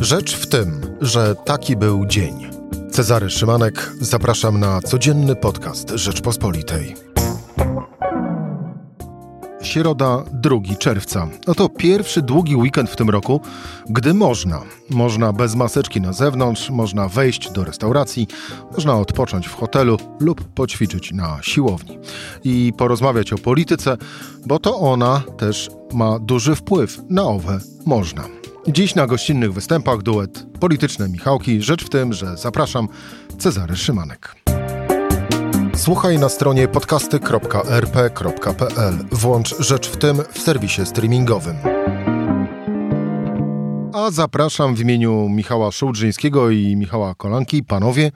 Rzecz w tym, że taki był dzień. Cezary Szymanek, zapraszam na codzienny podcast Rzeczpospolitej. Środa 2 czerwca. Oto pierwszy długi weekend w tym roku, gdy można. Można bez maseczki na zewnątrz, można wejść do restauracji, można odpocząć w hotelu lub poćwiczyć na siłowni. I porozmawiać o polityce, bo to ona też ma duży wpływ na owe można. Dziś na gościnnych występach duet Polityczne Michałki. Rzecz w tym, że zapraszam Cezary Szymanek. Słuchaj na stronie podcasty.rp.pl. Włącz Rzecz w tym w serwisie streamingowym. A zapraszam w imieniu Michała Szołdrzyńskiego i Michała Kolanki. Panowie,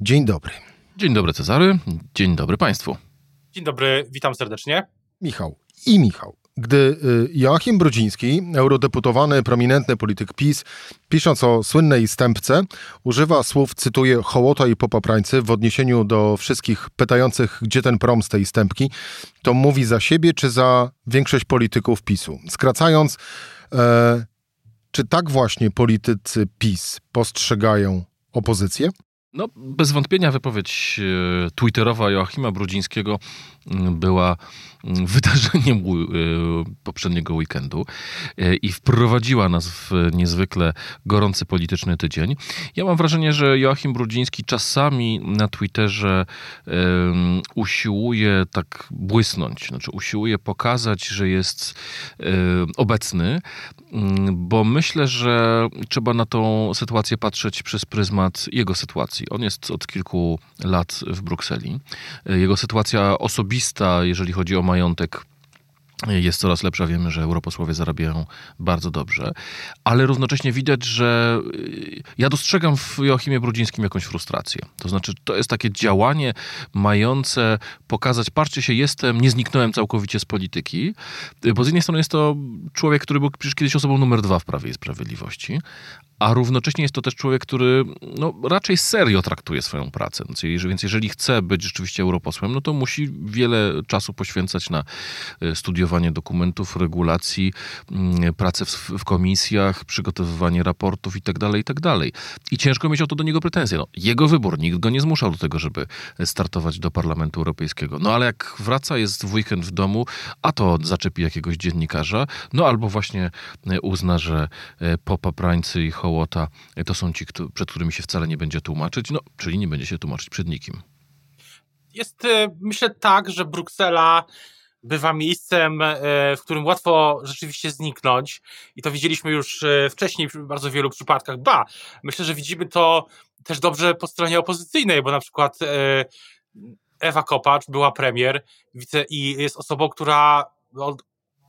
dzień dobry. Dzień dobry Cezary, dzień dobry Państwu. Dzień dobry, witam serdecznie. Michał i Michał. Gdy y, Joachim Brudziński, eurodeputowany, prominentny polityk PiS, pisząc o słynnej stępce, używa słów, cytuję, hołota i popaprańcy w odniesieniu do wszystkich pytających, gdzie ten prom z tej stępki, to mówi za siebie czy za większość polityków PiSu. Skracając, e, czy tak właśnie politycy PiS postrzegają opozycję? No, bez wątpienia wypowiedź e, twitterowa Joachima Brudzińskiego była wydarzeniem e, poprzedniego weekendu e, i wprowadziła nas w niezwykle gorący polityczny tydzień. Ja mam wrażenie, że Joachim Brudziński czasami na Twitterze usiłuje tak błysnąć, znaczy usiłuje pokazać, że jest obecny, bo myślę, że trzeba na tą sytuację patrzeć przez pryzmat jego sytuacji. On jest od kilku lat w Brukseli. Jego sytuacja osobista, jeżeli chodzi o majątek jest coraz lepsza. Wiemy, że europosłowie zarabiają bardzo dobrze, ale równocześnie widać, że y, ja dostrzegam w Joachimie Brudzińskim jakąś frustrację. To znaczy, to jest takie działanie mające pokazać, patrzcie się, jestem, nie zniknąłem całkowicie z polityki, bo z jednej strony jest to człowiek, który był przecież kiedyś osobą numer dwa w Prawie i Sprawiedliwości, a równocześnie jest to też człowiek, który no, raczej serio traktuje swoją pracę. Więc jeżeli chce być rzeczywiście europosłem, no to musi wiele czasu poświęcać na e, studiowanie dokumentów, regulacji, mm, pracę w, w komisjach, przygotowywanie raportów itd., tak itd. Tak I ciężko mieć o to do niego pretensje. No, jego wybór, nikt go nie zmuszał do tego, żeby startować do Parlamentu Europejskiego. No ale jak wraca, jest w weekend w domu, a to zaczepi jakiegoś dziennikarza, no albo właśnie e, uzna, że e, popaprańcy i hołota to są ci, przed którymi się wcale nie będzie tłumaczyć, no, czyli nie będzie się tłumaczyć przed nikim. Jest, e, myślę, tak, że Bruksela bywa miejscem, e, w którym łatwo rzeczywiście zniknąć i to widzieliśmy już e, wcześniej w bardzo wielu przypadkach. Ba, myślę, że widzimy to też dobrze po stronie opozycyjnej, bo na przykład Ewa Kopacz była premier wice, i jest osobą, która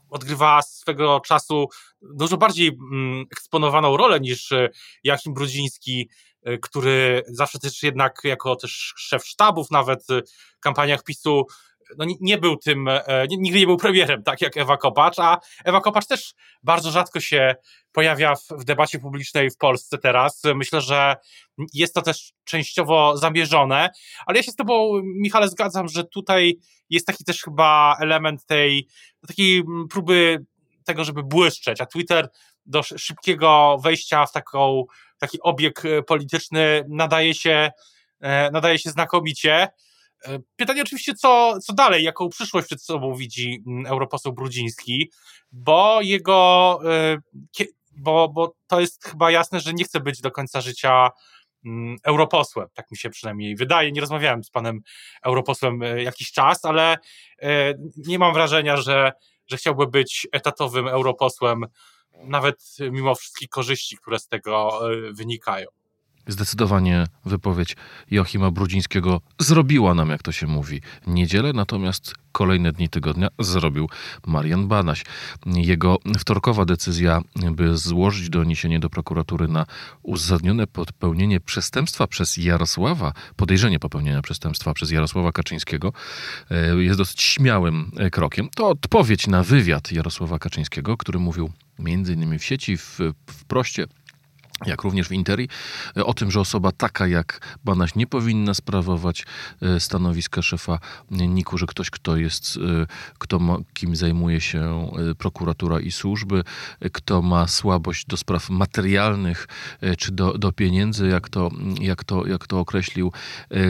odgrywa swego czasu dużo bardziej mm, eksponowaną rolę niż e, Jachim Brudziński, e, który zawsze też jednak jako też szef sztabów nawet w kampaniach PiSu no nie był tym, e, nigdy nie był premierem, tak jak Ewa Kopacz, a Ewa Kopacz też bardzo rzadko się pojawia w, w, debacie publicznej w Polsce teraz. Myślę, że jest to też częściowo zamierzone, ale ja się z tobą, Michale, zgadzam, że tutaj jest taki też chyba element tej takiej próby tego, żeby błyszczeć, a Twitter do szybkiego wejścia w taką, taki obieg polityczny nadaje się, e, nadaje się znakomicie. E, pytanie oczywiście, co, co dalej, jaką przyszłość przed sobą widzi mm, europoseł Brudziński, bo jego, e, bo, bo to jest chyba jasne, że nie chce być do końca życia mm, europosłem, tak mi się przynajmniej wydaje. Nie rozmawiałem z panem europosłem e, jakiś czas, ale nie mam wrażenia, że, że chciałby być etatowym europosłem, nawet mimo wszystkich korzyści, które z tego wynikają. Zdecydowanie wypowiedź Joachima Brudzińskiego zrobiła nam, jak to się mówi, niedzielę, natomiast kolejne dni tygodnia zrobił Marian Banaś. Jego wtorkowa decyzja, by złożyć doniesienie do prokuratury na uzasadnione popełnienie przestępstwa przez Jarosława, podejrzenie popełnienia przestępstwa przez Jarosława Kaczyńskiego, e, jest dosyć śmiałym e, krokiem. To odpowiedź na wywiad Jarosława Kaczyńskiego, który mówił między innymi w sieci, w, w proście jak również w Interi, e, o tym, że osoba taka jak Banaś nie powinna sprawować e, stanowiska szefa NIK-u, że ktoś, kto jest, e, kto ma, kim zajmuje się prokuratura i służby, kto ma słabość do spraw materialnych czy do, do pieniędzy, jak to, jak, to, jak to określił,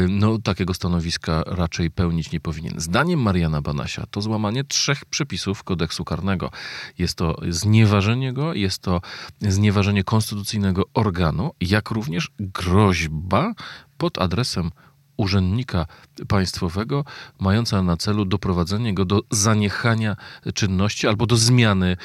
no takiego stanowiska raczej pełnić nie powinien. Zdaniem Mariana Banasia to złamanie trzech przepisów kodeksu karnego. Jest to znieważenie go, jest to znieważenie konstytucyjnego organu, jak również groźba pod adresem urzędnika państwowego, mająca na celu doprowadzenie go do zaniechania czynności albo do zmiany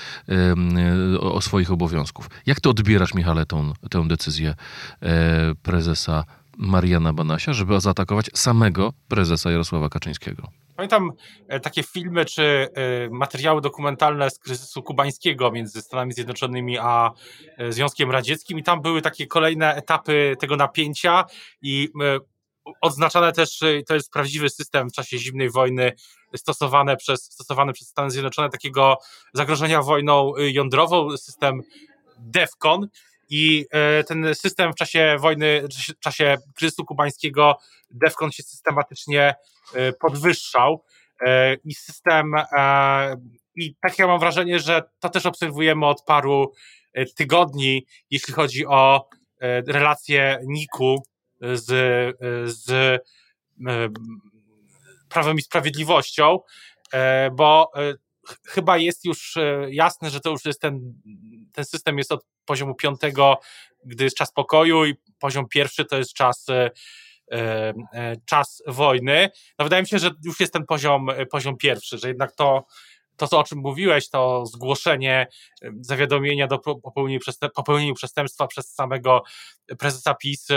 o swoich obowiązków. Jak ty odbierasz, Michale, tą, tę decyzję e, prezesa Mariana Banasia, żeby zaatakować samego prezesa Jarosława Kaczyńskiego? Pamiętam e, takie filmy czy e, materiały dokumentalne z kryzysu kubańskiego między Stanami Zjednoczonymi a e, Związkiem Radzieckim i tam były takie kolejne etapy tego napięcia i odznaczane też, to jest prawdziwy system w czasie zimnej wojny stosowany przez, stosowany przez Stany Zjednoczone takiego zagrożenia wojną jądrową, system DEFCON, i ten system w czasie wojny, w czasie kryzysu kubańskiego, DEFCON się systematycznie E, podwyższał. E, i system e, i tak ja mam wrażenie, że to też obserwujemy od paru tygodni, jeśli chodzi o relacje NIK-u z, z Prawem i Sprawiedliwością, bo chyba jest już jasne, że to już jest ten, ten system jest od poziomu piątego, gdy jest czas pokoju i poziom pierwszy to jest czas E, e, czas wojny. No wydaje mi się, że już jest ten poziom, e, poziom pierwszy, że jednak to, to, o czym mówiłeś, to zgłoszenie zawiadomienia do popełnienia przestępstwa przez samego prezesa PiS,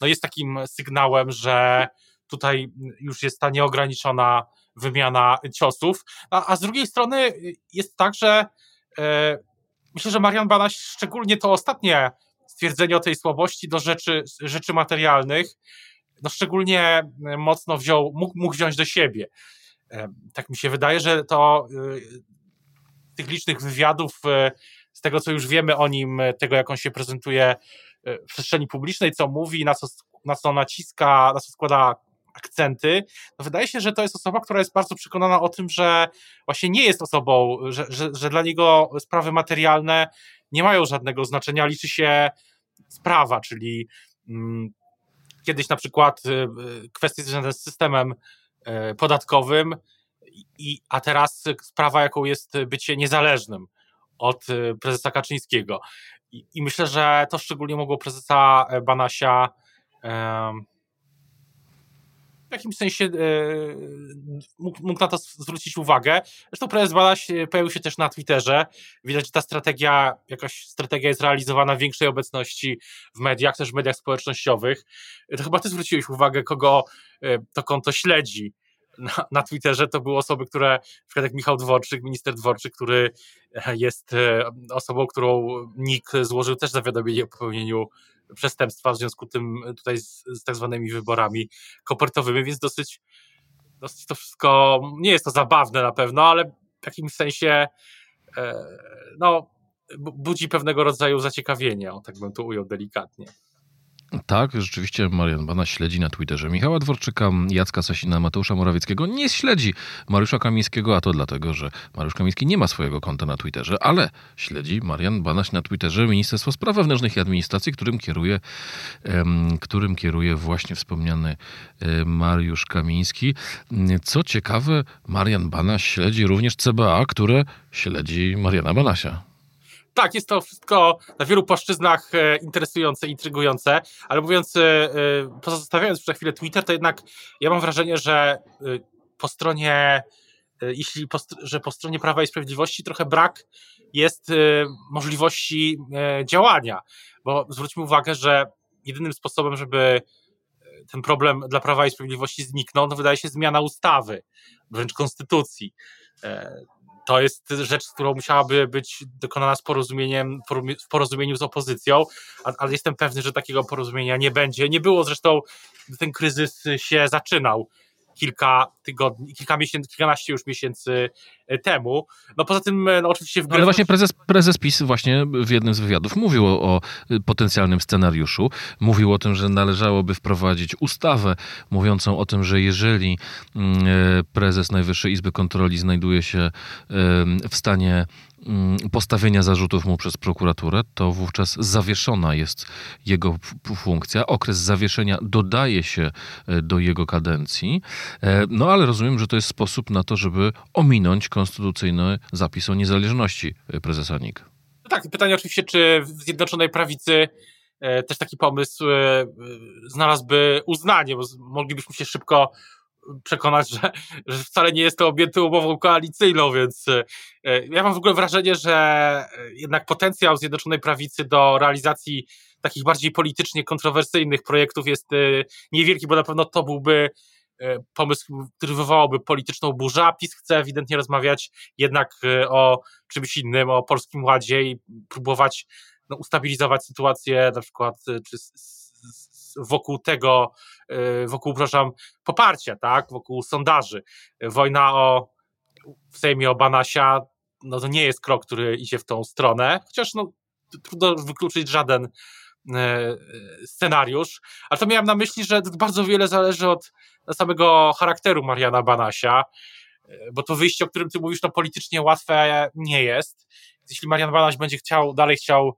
no jest takim sygnałem, że tutaj już jest ta nieograniczona wymiana ciosów. A, a z drugiej strony jest tak, że e, myślę, że Marian Banaś, szczególnie to ostatnie stwierdzenie o tej słabości do rzeczy, rzeczy materialnych, no szczególnie e, mocno wziął, mógł, mógł wziąć do siebie. E, tak mi się wydaje, że to e, tych licznych wywiadów, z tego co już wiemy o nim, tego jak on się prezentuje w przestrzeni publicznej, co mówi, na co, na co naciska, na co składa akcenty, wydaje się, że to jest osoba, która jest bardzo przekonana o tym, że właśnie nie jest osobą, że, że, że dla niego sprawy materialne nie mają żadnego znaczenia, liczy się sprawa, czyli mm, kiedyś na przykład y, y, kwestie związane z systemem y, podatkowym, i, a teraz sprawa, jaką jest bycie niezależnym od prezesa Kaczyńskiego. I, i myślę, że to szczególnie mogło prezesa Banasia w jakimś sensie e, mógł, mógł, na to zwrócić uwagę. Zresztą prezes Badaś pojawił się też na Twitterze. Widać, że ta strategia, jakaś strategia jest realizowana w większej obecności w mediach, też w mediach społecznościowych. To chyba ty zwróciłeś uwagę, kogo e, to konto śledzi. Na, na Twitterze to były osoby, które, na przykład jak Michał Dworczyk, minister Dworczyk, który jest e, osobą, którą NIK złożył też zawiadomienie o popełnieniu przestępstwa w związku tym tutaj z, z tak zwanymi wyborami kopertowymi, więc dosyć, dosyć to wszystko, nie jest to zabawne na pewno, ale w jakimś sensie e, no, budzi pewnego rodzaju zaciekawienie, o tak bym to ujął delikatnie. Tak, rzeczywiście Marian Bana śledzi na Twitterze Michała Dworczyka, Jacka Sasina, Mateusza Morawieckiego. Nie śledzi Mariusza Kamińskiego, a to dlatego, że Mariusz Kamiński nie ma swojego konta na Twitterze, ale śledzi Marian Banaś na Twitterze Ministerstwo Spraw Wewnętrznych i Administracji, którym kieruje, którym kieruje właśnie wspomniany e, Mariusz Kamiński. Co ciekawe, Marian Banaś śledzi również CBA, które śledzi Mariana Banasia tak, jest to wszystko na wielu płaszczyznach e, interesujące, intrygujące, ale mówiąc, e, e, pozostawiając przez chwilę Twitter, to jednak ja mam wrażenie, że po stronie, jeśli po, że po stronie Prawa i Sprawiedliwości trochę brak jest możliwości działania, bo zwróćmy uwagę, że jedynym sposobem, żeby ten problem dla Prawa i Sprawiedliwości zniknął, to wydaje się zmiana ustawy, wręcz konstytucji to jest rzecz, którą musiałaby być dokonana z porozumieniem, w porozumieniu z opozycją, ale jestem pewny, że takiego porozumienia nie będzie. Nie było zresztą, ten kryzys się zaczynał kilka tygodni, kilka miesięcy, kilkanaście już miesięcy temu. No poza tym, no oczywiście... No, ale właśnie prezes, prezes PiS właśnie w jednym z wywiadów mówił o, o potencjalnym scenariuszu. Mówił o tym, że należałoby wprowadzić ustawę mówiącą o tym, że jeżeli mm, prezes Najwyższej Izby Kontroli znajduje się w stanie postawienia zarzutów mu przez prokuraturę, to wówczas zawieszona jest jego funkcja. Okres zawieszenia dodaje się e, do jego kadencji. E, no ale rozumiem, że to jest sposób na to, żeby ominąć konstytucyjny zapis o niezależności e, prezesa NIK. No tak, pytanie oczywiście, czy w Zjednoczonej Prawicy też taki pomysł znalazłby uznanie, bo moglibyśmy się szybko przekonać, że, że wcale nie jest to objęte umową koalicyjną, więc e, ja mam w ogóle wrażenie, że e, jednak potencjał Zjednoczonej Prawicy do realizacji takich bardziej politycznie kontrowersyjnych projektów jest e, niewielki, bo na pewno to byłby pomysł, który wywołałby polityczną burzę, a PiS chce ewidentnie rozmawiać jednak o czymś innym, o Polskim Ładzie i próbować no, ustabilizować sytuację na przykład czy wokół tego, e, wokół, przepraszam, poparcia, tak, wokół sondaży. Wojna o, w Sejmie o Banasia, no to nie jest krok, który idzie w tą stronę, chociaż no, trudno wykluczyć żaden e, scenariusz, ale to miałem na myśli, że bardzo wiele zależy od samego charakteru Mariana Banasia, e, bo to wyjście, o którym ty mówisz, to politycznie łatwe nie jest. Jeśli Marian Banaś będzie chciał, dalej chciał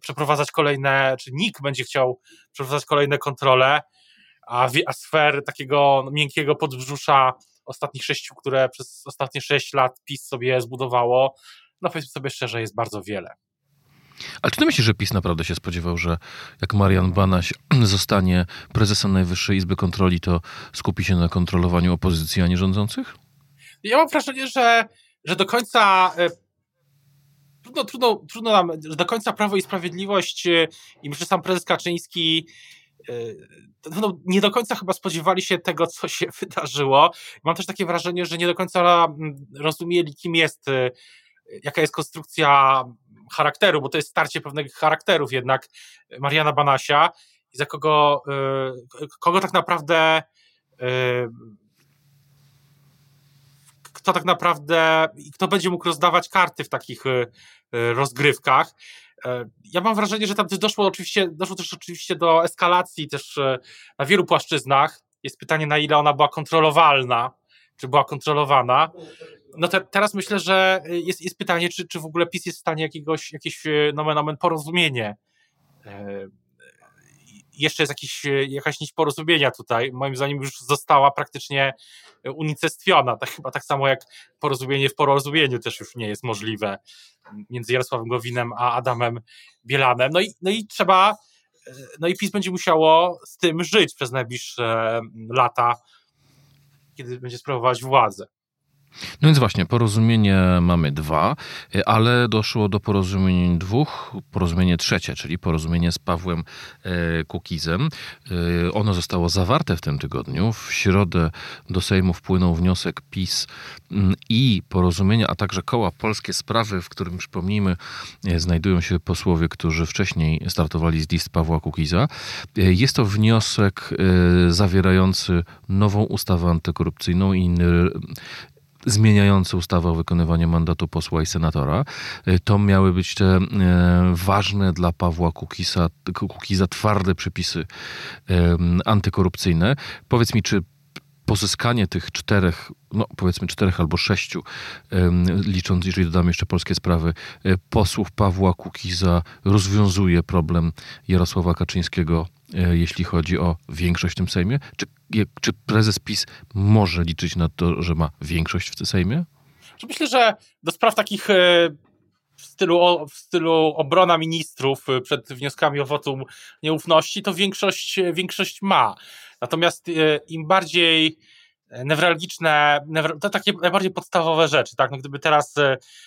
przeprowadzać kolejne, czy NIK będzie chciał przeprowadzać kolejne kontrole, a, a sfer takiego miękkiego podbrzusza ostatnich sześciu, które przez ostatnie sześć lat PiS sobie zbudowało, no powiedzmy sobie szczerze, jest bardzo wiele. Ale czy ty myślisz, że PiS naprawdę się spodziewał, że jak Marian Banaś zostanie prezesem Najwyższej Izby Kontroli, to skupi się na kontrolowaniu opozycji, a nie rządzących? Ja mam wrażenie, że, że do końca e, trudno, trudno, trudno nam, że do końca Prawo i Sprawiedliwość e, i myślę, sam prezes Kaczyński e, no, nie do końca chyba spodziewali się tego, co się wydarzyło. Mam też takie wrażenie, że nie do końca mm, rozumieli, kim jest, e, jaka jest konstrukcja charakteru, bo to jest starcie pewnych charakterów jednak Mariana Banasia i za kogo, kogo tak naprawdę kto tak naprawdę, kto będzie mógł rozdawać karty w takich e, e, rozgrywkach. E, ja mam wrażenie, że tam też doszło oczywiście, doszło też oczywiście do eskalacji też na wielu płaszczyznach. Jest pytanie, na ile ona była kontrolowalna, czy była kontrolowana. No te, teraz myślę, że jest, jest pytanie, czy, czy w ogóle PiS jest w stanie jakiegoś, jakieś nomen omen porozumienie jeszcze jest jakiś, e, jakaś nić porozumienia tutaj. Moim zdaniem już została praktycznie unicestwiona. Tak, chyba tak samo jak porozumienie w porozumieniu też już nie jest możliwe między Jarosławem Gowinem a Adamem Bielanem. No i, no i trzeba, e, no i PiS będzie musiało z tym żyć przez najbliższe lata, kiedy będzie sprawować władzę. No więc właśnie, porozumienie mamy dwa, ale doszło do porozumień dwóch, porozumienie trzecie, czyli porozumienie z Pawłem e, Kukizem. E, ono zostało zawarte w tym tygodniu. W środę do Sejmu wpłynął wniosek PiS mm, i porozumienia, a także koła Polskie Sprawy, w którym, przypomnijmy, e, znajdują się posłowie, którzy wcześniej startowali z list Pawła Kukiza. Jest to wniosek zawierający nową ustawę antykorupcyjną i zmieniający ustawę o wykonywaniu mandatu posła i senatora. E, to miały być te e, ważne dla Pawła Kukiza, Kukiza twarde przepisy e, antykorupcyjne. Powiedz mi, czy pozyskanie tych czterech, no powiedzmy czterech albo sześciu, licząc, jeżeli dodamy jeszcze polskie sprawy, posłów Pawła Kukiza rozwiązuje problem Jarosława Kaczyńskiego E, jeśli chodzi o większość w tym Sejmie? Czy, czy prezes PiS może liczyć na to, że ma większość w tym Sejmie? Myślę, że do spraw takich e, w stylu, w stylu obrona ministrów e, przed wnioskami o wotum nieufności, to większość, większość ma. Natomiast im bardziej newralgiczne, to takie najbardziej podstawowe rzeczy, tak? No gdyby teraz,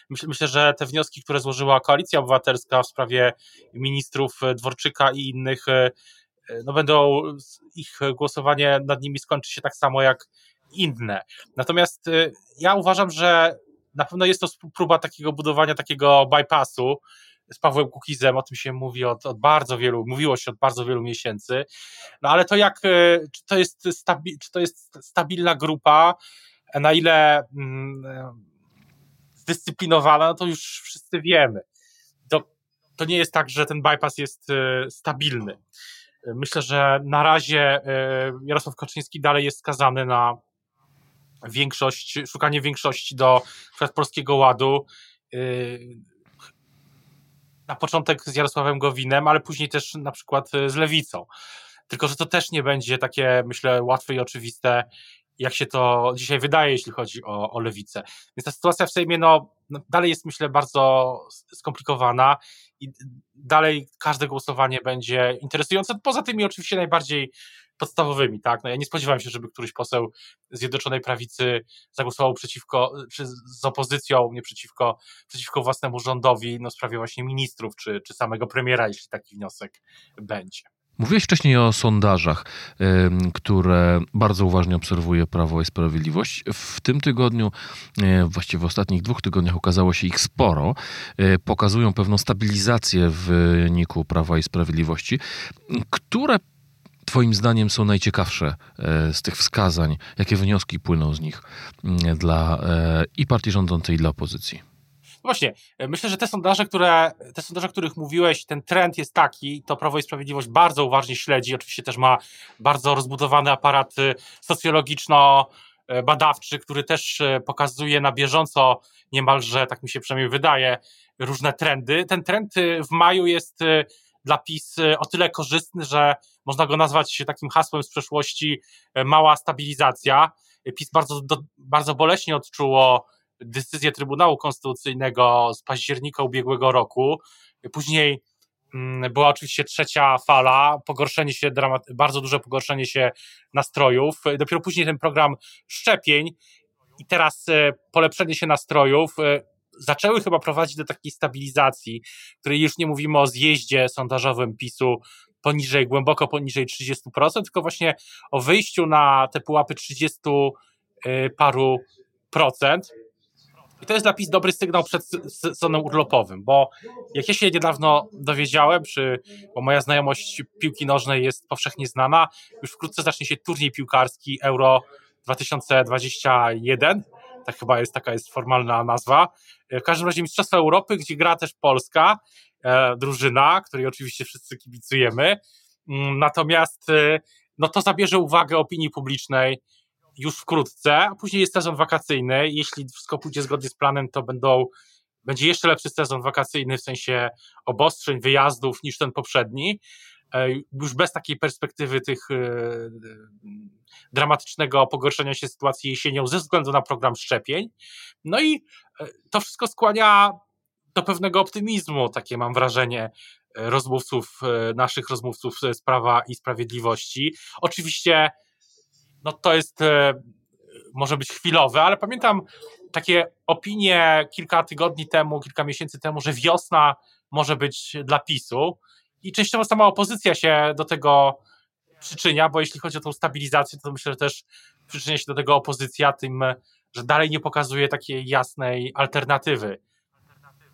myślę, myślę, że te wnioski, które złożyła Koalicja Obywatelska w sprawie ministrów Dworczyka i innych no będą, ich głosowanie nad nimi skończy się tak samo jak inne. Natomiast y, ja uważam, że na pewno jest to próba takiego budowania takiego bypassu z Pawłem Kukizem, o tym się mówi od, od bardzo wielu, mówiło się od bardzo wielu miesięcy, no ale to jak, y, czy to jest, stabi, czy to jest stabilna grupa, na ile mm, zdyscyplinowana, no to już wszyscy wiemy. To, to nie jest tak, że ten bypass jest stabilny. Myślę, że na razie Jarosław Kaczyński dalej jest skazany na większość, szukanie większości do Polskiego Ładu. Na początek z Jarosławem Gowinem, ale później też na przykład z Lewicą. Tylko, że to też nie będzie takie, myślę, łatwe i oczywiste, jak się to dzisiaj wydaje, jeśli chodzi o, o lewicę. Więc ta sytuacja w Sejmie no, no, dalej jest, myślę, bardzo skomplikowana i dalej każde głosowanie będzie interesujące, poza tymi oczywiście najbardziej podstawowymi, tak? No ja nie spodziewałem się, żeby któryś poseł Zjednoczonej Prawicy zagłosował przeciwko, czy z opozycją, nie przeciwko, przeciwko własnemu rządowi, no w sprawie właśnie ministrów, czy, czy samego premiera, jeśli taki wniosek będzie. Mówiłeś wcześniej o sondażach, które bardzo uważnie obserwuje Prawo i Sprawiedliwość. W tym tygodniu, e, właściwie w ostatnich dwóch tygodniach okazało się ich sporo. E, pokazują pewną stabilizację w wyniku Prawa i Sprawiedliwości. Które Twoim zdaniem są najciekawsze e, z tych wskazań? Jakie wnioski płyną z nich dla i partii rządzącej, i dla opozycji? Właśnie, e, myślę, że te sondaże, które, te sondaże, o których mówiłeś, ten trend jest taki, to Prawo i Sprawiedliwość bardzo uważnie śledzi, oczywiście też ma bardzo rozbudowany aparat y, socjologiczno-badawczy, który też e, pokazuje na bieżąco niemalże, tak mi się przynajmniej wydaje, różne trendy. Ten trend y, w maju jest y, dla PiS o tyle korzystny, że można go nazwać takim hasłem z przeszłości e, mała stabilizacja. PiS bardzo, do, bardzo boleśnie odczuło decyzję Trybunału Konstytucyjnego z października ubiegłego roku. Później mm, była oczywiście trzecia fala, pogorszenie się, bardzo duże pogorszenie się nastrojów. Dopiero później ten program szczepień i teraz e, polepszenie się nastrojów e, zaczęły chyba prowadzić do takiej stabilizacji, której już nie mówimy o zjeździe sondażowym PiSu poniżej, głęboko poniżej 30%, tylko właśnie o wyjściu na te pułapy 30 e, paru procent. I to jest dla PiS dobry sygnał przed sezonem urlopowym, bo jak ja się niedawno dowiedziałem, czy, bo moja znajomość piłki nożnej jest powszechnie znana, już wkrótce zacznie się turniej piłkarski Euro 2021, tak chyba jest, taka jest formalna nazwa. W każdym razie Mistrzostwa Europy, gdzie gra też Polska, e, drużyna, której oczywiście wszyscy kibicujemy. Mm, natomiast e, no to zabierze uwagę opinii publicznej, już wkrótce, a później jest sezon wakacyjny. Jeśli wszystko pójdzie zgodnie z planem, to będą, będzie jeszcze lepszy sezon wakacyjny w sensie obostrzeń, wyjazdów niż ten poprzedni. E, już bez takiej perspektywy tych e, dramatycznego pogorszenia się sytuacji jesienią ze względu na program szczepień. No i e, to wszystko skłania do pewnego optymizmu, takie mam wrażenie, rozmówców, naszych rozmówców z Prawa i Sprawiedliwości. Oczywiście no to jest, e, może być chwilowe, ale pamiętam takie opinie kilka tygodni temu, kilka miesięcy temu, że wiosna może być dla PiSu. I częściowo sama opozycja się do tego przyczynia, bo jeśli chodzi o tą stabilizację, to myślę, że też przyczynia się do tego opozycja tym, że dalej nie pokazuje takiej jasnej alternatywy,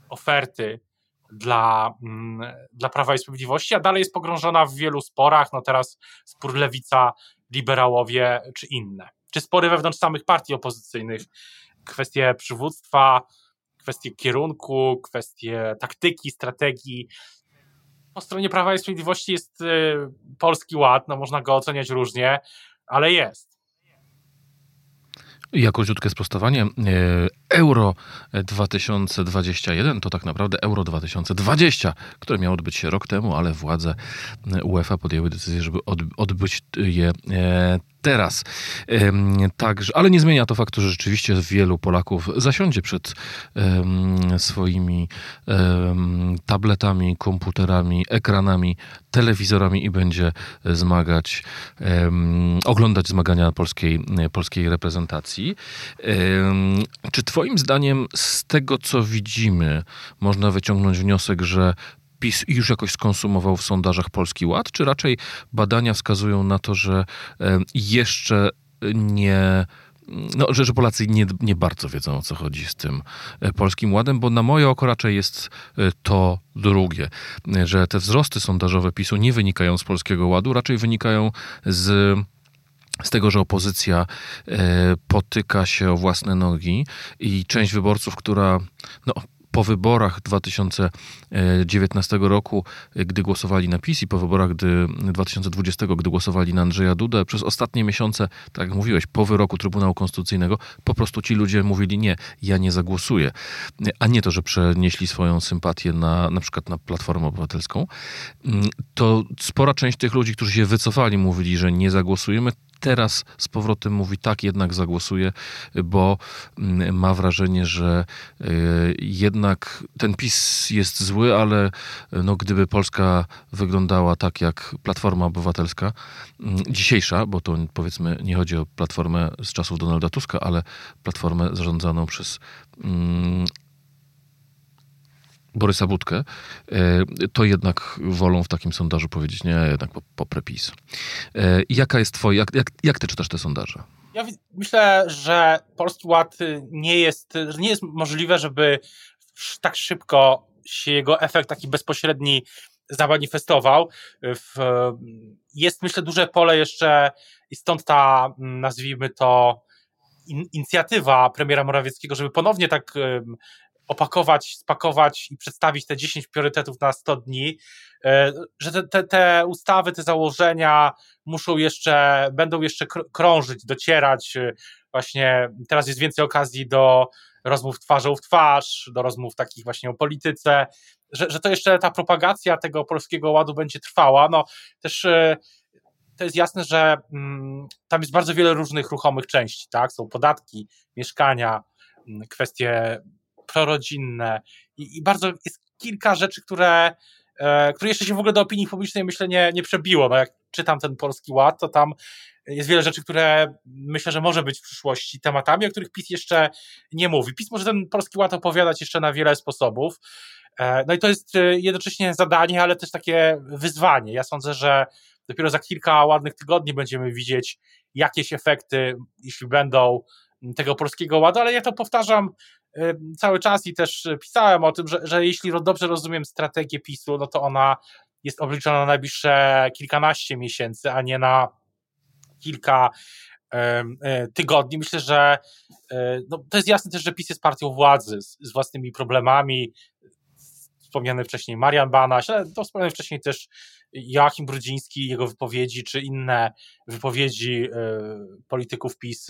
oferty dla, mm, dla Prawa i Sprawiedliwości, a dalej jest pogrążona w wielu sporach, no teraz spór Lewica liberałowie czy inne. Czy spory wewnątrz samych partii opozycyjnych, kwestie przywództwa, kwestie kierunku, kwestie taktyki, strategii. Po stronie Prawa i Sprawiedliwości jest y, polski ład, no można go oceniać różnie, ale jest. Jako króciutkie sprostowanie. Euro 2021 to tak naprawdę Euro 2020, które miało odbyć się rok temu, ale władze UEFA podjęły decyzję, żeby odbyć je e, teraz. Także, ale nie zmienia to faktu, że rzeczywiście wielu Polaków zasiądzie przed swoimi tabletami, komputerami, ekranami, telewizorami i będzie zmagać, oglądać zmagania polskiej, polskiej reprezentacji. Czy Twoim zdaniem z tego, co widzimy, można wyciągnąć wniosek, że PiS już jakoś skonsumował w sondażach Polski Ład, czy raczej badania wskazują na to, że jeszcze nie. No, że, że Polacy nie, nie bardzo wiedzą o co chodzi z tym e, polskim ładem, bo na moje oko raczej jest e, to drugie, że te wzrosty sondażowe PiSu nie wynikają z polskiego ładu, raczej wynikają z z tego, że opozycja potyka się o własne nogi i część wyborców, która no, po wyborach 2019 roku, gdy głosowali na PiS i po wyborach gdy 2020, gdy głosowali na Andrzeja Dudę, przez ostatnie miesiące, tak jak mówiłeś, po wyroku Trybunału Konstytucyjnego, po prostu ci ludzie mówili nie, ja nie zagłosuję. A nie to, że przenieśli swoją sympatię na na przykład na Platformę Obywatelską. To spora część tych ludzi, którzy się wycofali, mówili, że nie zagłosujemy, teraz z powrotem mówi tak, jednak zagłosuje, bo mm, ma wrażenie, że e, jednak ten PiS jest zły, ale no, gdyby Polska wyglądała tak jak Platforma Obywatelska, mm, dzisiejsza, bo to powiedzmy nie chodzi o Platformę z czasów Donalda Tuska, ale Platformę zarządzaną przez mm, Borysa Budkę, e, to jednak wolą w takim sondażu powiedzieć nie, jednak poprę PiS. E, jaka jest twoja, jak, jak, jak ty czytasz te sondaże? Ja myślę, że Polski Ład nie jest, nie jest możliwe, żeby tak szybko się jego efekt taki bezpośredni zamanifestował. Jest, myślę, duże pole jeszcze i stąd ta, nazwijmy to, inicjatywa premiera Morawieckiego, żeby ponownie tak opakować, spakować i przedstawić te 10 priorytetów na 100 dni, e, że te, te, te ustawy, te założenia muszą jeszcze, będą jeszcze krążyć, docierać. E, właśnie teraz jest więcej okazji do rozmów twarzą w twarz, do rozmów takich właśnie o polityce, że, że to jeszcze ta propagacja tego polskiego ładu będzie trwała. No też e, to jest jasne, że mm, tam jest bardzo wiele różnych ruchomych części, tak? Są podatki, mieszkania, mm, kwestie prorodzinne i, i bardzo jest kilka rzeczy, które, e, które jeszcze się w ogóle do opinii publicznej myślę nie, nie przebiło. No jak czytam ten Polski Ład, to tam jest wiele rzeczy, które myślę, że może być w przyszłości tematami, o których PiS jeszcze nie mówi. PiS może ten Polski Ład opowiadać jeszcze na wiele sposobów. E, no i to jest e, jednocześnie zadanie, ale też takie wyzwanie. Ja sądzę, że dopiero za kilka ładnych tygodni będziemy widzieć jakieś efekty, jeśli będą tego polskiego ładu, ale ja to powtarzam cały czas i też pisałem o tym, że, że jeśli dobrze rozumiem strategię PiSu, no to ona jest obliczona na najbliższe kilkanaście miesięcy, a nie na kilka e, tygodni. Myślę, że e, no, to jest jasne też, że PiS jest partią władzy z, z własnymi problemami. Wspomniany wcześniej Marian Banaś, ale to wspomniany wcześniej też Joachim Brudziński, jego wypowiedzi, czy inne wypowiedzi e, polityków PiS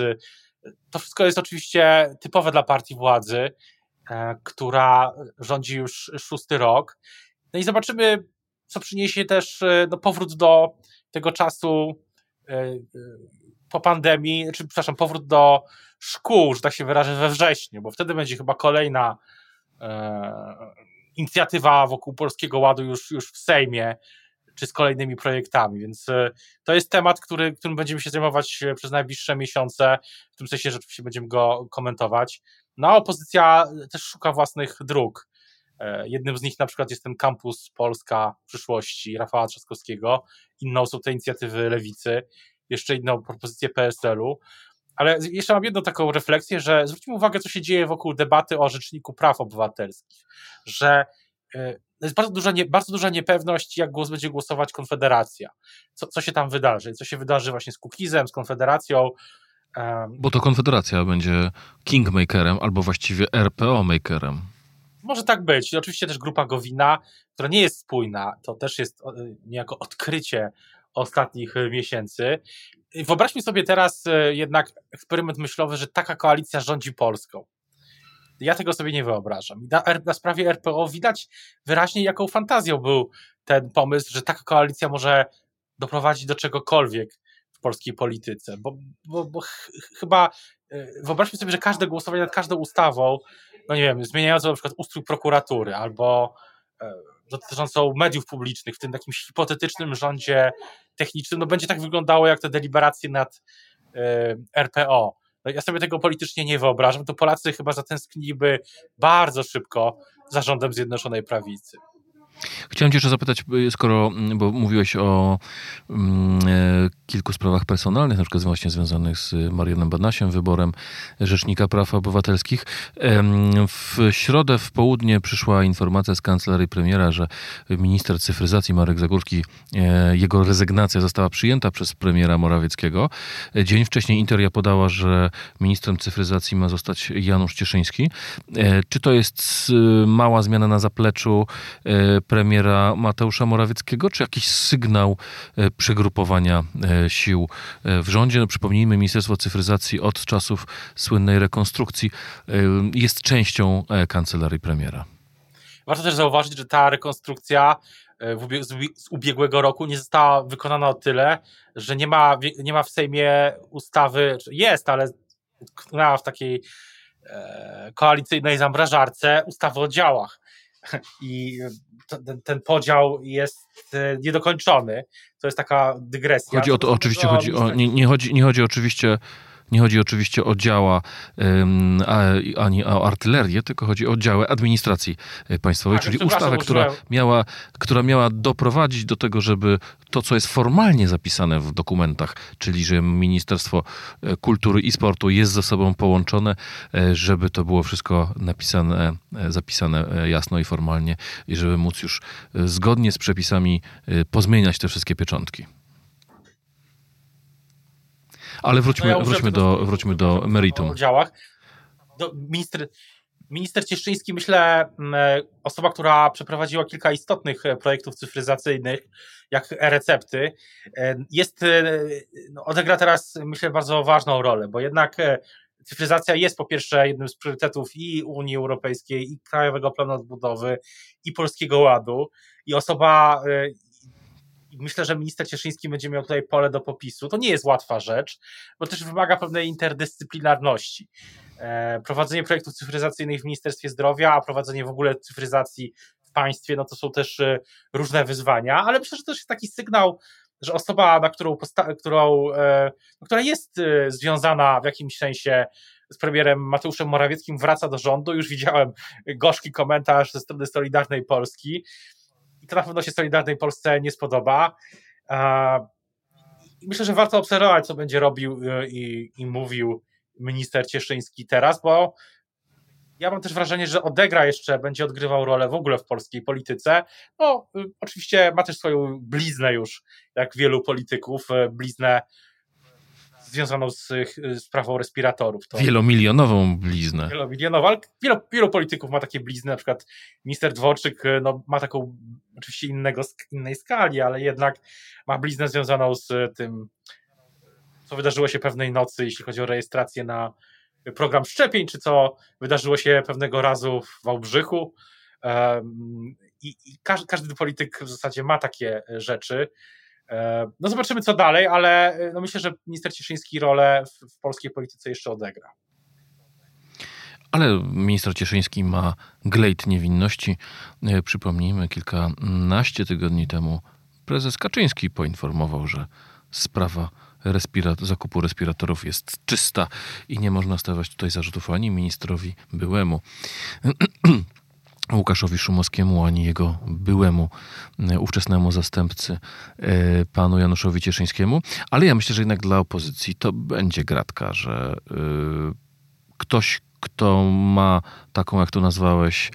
to wszystko jest oczywiście typowe dla partii władzy, e, która rządzi już szósty rok. No i zobaczymy, co przyniesie też e, no, powrót do tego czasu e, po pandemii, czy przepraszam, powrót do szkół, że tak się wyrażę, we wrześniu, bo wtedy będzie chyba kolejna e, inicjatywa wokół Polskiego Ładu już, już w Sejmie, czy z kolejnymi projektami. Więc e, to jest temat, który, którym będziemy się zajmować e, przez najbliższe miesiące. W tym sensie rzeczywiście będziemy go komentować. No a opozycja też szuka własnych dróg. E, jednym z nich na przykład jest ten kampus Polska przyszłości Rafała Trzaskowskiego. Inną są te inicjatywy Lewicy. Jeszcze inną propozycję PSL-u. Ale jeszcze mam jedną taką refleksję, że zwróćmy uwagę, co się dzieje wokół debaty o Rzeczniku Praw Obywatelskich. Że jest bardzo duża, nie, bardzo duża niepewność, jak głos będzie głosować Konfederacja. Co, co się tam wydarzy? Co się wydarzy właśnie z Kukizem, z Konfederacją? Bo to Konfederacja będzie kingmakerem, albo właściwie RPO-makerem. Może tak być. I oczywiście też grupa Gowina, która nie jest spójna, to też jest niejako odkrycie ostatnich e, miesięcy. Wyobraźmy sobie teraz e, jednak eksperyment myślowy, że taka koalicja rządzi Polską. Ja tego sobie nie wyobrażam. Na, na sprawie RPO widać wyraźnie, jaką fantazją był ten pomysł, że taka koalicja może doprowadzić do czegokolwiek w polskiej polityce. Bo, bo, bo ch chyba e, wyobraźmy sobie, że każde głosowanie nad każdą ustawą, no nie wiem, zmieniającą na przykład ustrój prokuratury albo e, dotyczącą mediów publicznych w tym takim hipotetycznym rządzie technicznym, no będzie tak wyglądało jak te deliberacje nad e, RPO. Ja sobie tego politycznie nie wyobrażam, to Polacy chyba zatęskniliby bardzo szybko za rządem Zjednoczonej Prawicy. Chciałem cię jeszcze zapytać, skoro, bo mówiłeś o mm, e, kilku sprawach personalnych, na przykład właśnie związanych z Marianem Banasiem, wyborem Rzecznika Praw Obywatelskich. W środę w południe przyszła informacja z kancelarii premiera, że minister cyfryzacji Marek Zagórski, e, jego rezygnacja została przyjęta przez premiera Morawieckiego. Dzień wcześniej Interia podała, że ministrem cyfryzacji ma zostać Janusz Cieszyński. E, czy to jest mała zmiana na zapleczu premiera Mateusza Morawieckiego, czy jakiś sygnał e, przegrupowania e, sił e, w rządzie? No, przypomnijmy, Ministerstwo Cyfryzacji od czasów słynnej rekonstrukcji jest częścią kancelarii premiera. Warto też zauważyć, że ta rekonstrukcja z ubiegłego roku nie została wykonana o tyle, że nie ma, nie ma w Sejmie ustawy, jest, ale w takiej koalicyjnej zamrażarce ustawy o działach. I ten, ten podział jest e, niedokończony. To jest taka dygresja. Chodzi o to, oczywiście chodzi o, nie, nie, chodzi, nie chodzi oczywiście nie chodzi oczywiście o działa ani o artylerię, tylko chodzi o działy administracji e, państwowej, tak, czyli ustawę, która miała, która miała doprowadzić do tego, żeby to, co jest formalnie zapisane w dokumentach, czyli że Ministerstwo e, Kultury i Sportu jest ze sobą połączone, e, żeby to było wszystko napisane, zapisane jasno i formalnie i żeby móc już zgodnie z przepisami pozmieniać te wszystkie pieczątki. Ale wróćmy, no ja wróćmy, do, wróćmy do meritum. Działach. Do, minister, minister Cieszczyński, myślę, osoba, która przeprowadziła kilka istotnych e, projektów cyfryzacyjnych, jak e-recepty, e, jest, e, no, odegra teraz, myślę, bardzo ważną rolę, bo jednak cyfryzacja jest po pierwsze jednym z priorytetów i Unii Europejskiej, i Krajowego Planu Odbudowy, i Polskiego Ładu. I osoba, myślę, że minister Cieszyński będzie miał tutaj pole do popisu. To nie jest łatwa rzecz, bo też wymaga pewnej interdyscyplinarności. E, prowadzenie projektów cyfryzacyjnych w Ministerstwie Zdrowia, a prowadzenie w ogóle cyfryzacji w państwie, no to są też e, różne wyzwania, ale myślę, że to jest taki sygnał, że osoba, na którą, którą, e, no, która jest związana w jakimś sensie z premierem Mateuszem Morawieckim, wraca do rządu. Już widziałem gorzki komentarz ze strony Solidarnej Polski, i to na pewno się Solidarnej Polsce nie spodoba. Myślę, że warto obserwować, co będzie robił e, i, i mówił minister Cieszyński teraz, bo ja mam też wrażenie, że odegra jeszcze, będzie odgrywał rolę w ogóle w polskiej polityce. No, y, oczywiście ma też swoją bliznę już, jak wielu polityków, e, bliznę związaną z sprawą respiratorów. To Wielomilionową bliznę. Wielomilionową, ale wielu, wielu polityków ma takie blizny, na przykład minister Dworczyk no, ma taką oczywiście innego, innej skali, ale jednak ma bliznę związaną z tym, co wydarzyło się pewnej nocy, jeśli chodzi o rejestrację na program szczepień, czy co wydarzyło się pewnego razu w Wałbrzychu. I, i każdy, każdy polityk w zasadzie ma takie rzeczy. No zobaczymy co dalej, ale no myślę, że minister Cieszyński rolę w, w polskiej polityce jeszcze odegra. Ale minister Cieszyński ma glejt niewinności. E, przypomnijmy, kilkanaście tygodni temu prezes Kaczyński poinformował, że sprawa respirat zakupu respiratorów jest czysta i nie można stawiać tutaj zarzutów ani ministrowi byłemu. Łukaszowi Szumowskiemu, ani jego byłemu, e, ówczesnemu zastępcy, e, panu Januszowi Cieszyńskiemu. Ale ja myślę, że jednak dla opozycji to będzie gratka, że ktoś, kto ma taką, jak to nazwałeś,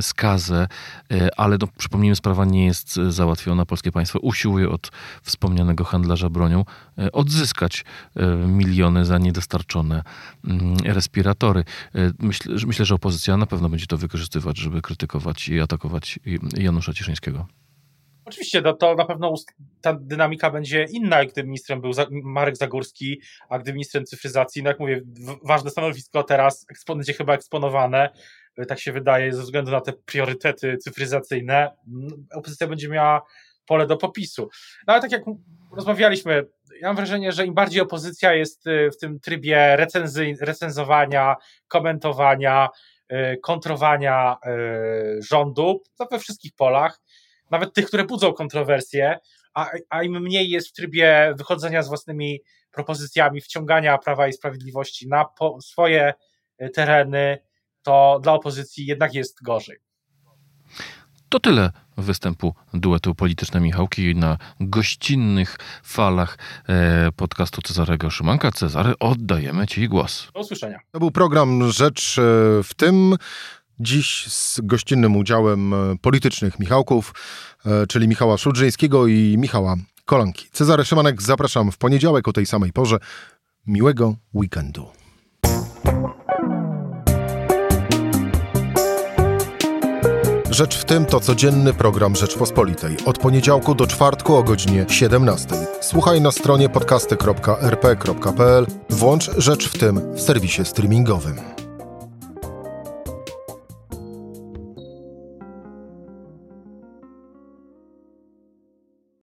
skazę, e, ale no, przypomnijmy, sprawa nie jest załatwiona. Polskie państwo usiłuje od wspomnianego handlarza bronią e, odzyskać e, miliony za niedostarczone mm, respiratory. Myślę, myślę, że opozycja na pewno będzie to wykorzystywać, żeby krytykować i atakować Janusza Cieszyńskiego. Oczywiście, to, to na pewno ta dynamika będzie inna, gdy ministrem był Marek Zagórski, a gdy ministrem cyfryzacji, no jak mówię, ważne stanowisko teraz będzie chyba eksponowane, e, tak się wydaje, ze względu na te priorytety cyfryzacyjne, opozycja będzie miała pole do popisu. No ale tak jak rozmawialiśmy, ja mam wrażenie, że im bardziej opozycja jest e, w tym trybie recenzy, recenzowania, komentowania, e, kontrowania rządu, to we wszystkich polach, nawet tych, które budzą kontrowersje, a, a im mniej jest w trybie wychodzenia z własnymi propozycjami, wciągania Prawa i Sprawiedliwości na po, swoje e, tereny, to dla opozycji jednak jest gorzej. To tyle występu duetu Polityczne Michałki na gościnnych falach e, podcastu Cezarego Szymanka. Cezary, oddajemy Ci głos. Do usłyszenia. To był program Rzecz e, w tym. Dziś z gościnnym udziałem e, politycznych Michałków, e, czyli Michała Szudrzyńskiego i Michała Kolanki. Cezary Szymanek, zapraszam w poniedziałek o tej samej porze. Miłego weekendu. Rzecz w tym to codzienny program Rzeczpospolitej. Od poniedziałku do czwartku o godzinie 17. Słuchaj na stronie podcasty.rp.pl. Włącz Rzecz w tym w serwisie streamingowym.